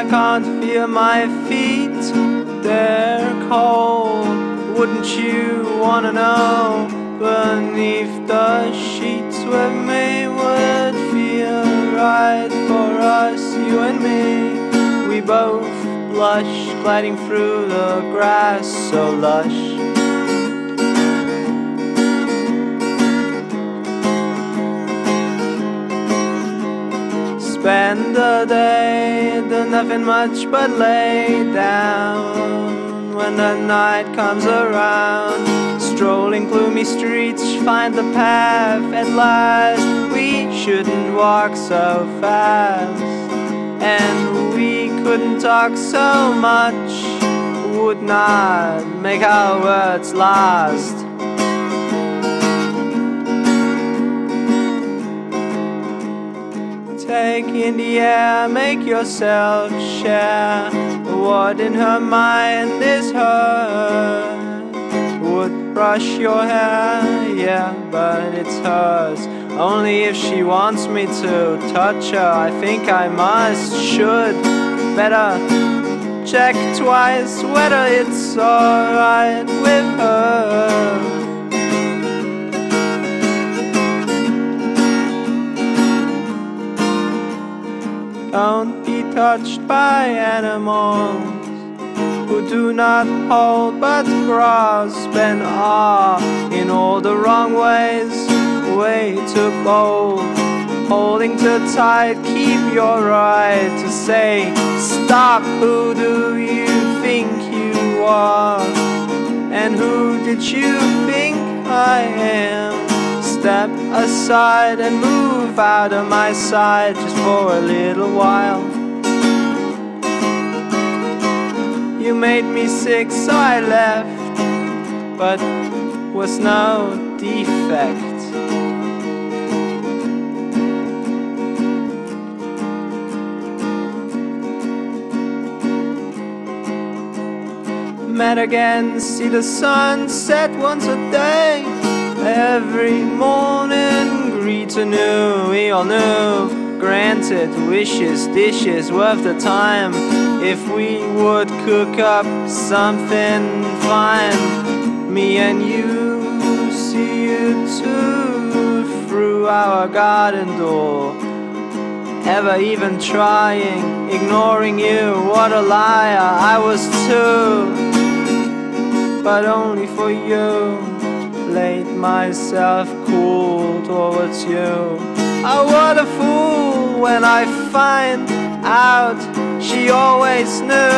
I can't feel my feet. They're cold. Wouldn't you wanna know? Beneath the sheets where me would feel right for us, you and me. We both blush, gliding through the grass so lush. Spend the day, do nothing much but lay down. When the night comes around, strolling gloomy streets, find the path at last. We shouldn't walk so fast, and we couldn't talk so much, would not make our words last. Take in the air, make yourself share. What in her mind is her? Would brush your hair, yeah, but it's hers. Only if she wants me to touch her, I think I must, should, better check twice whether it's alright with her. Don't be touched by animals who do not hold but grasp and are in all the wrong ways, way too bold. Holding too tight, keep your right to say, Stop, who do you think you are? And who did you think I am? Step aside and move out of my sight just for a little while. You made me sick, so I left, but was no defect. Met again, see the sun set once a day. Every morning greet anew, we all knew. Granted, wishes, dishes worth the time. If we would cook up something fine, me and you see you too through our garden door. Ever even trying, ignoring you, what a liar I was too, but only for you myself cool towards you. Oh, what a fool when I find out she always knew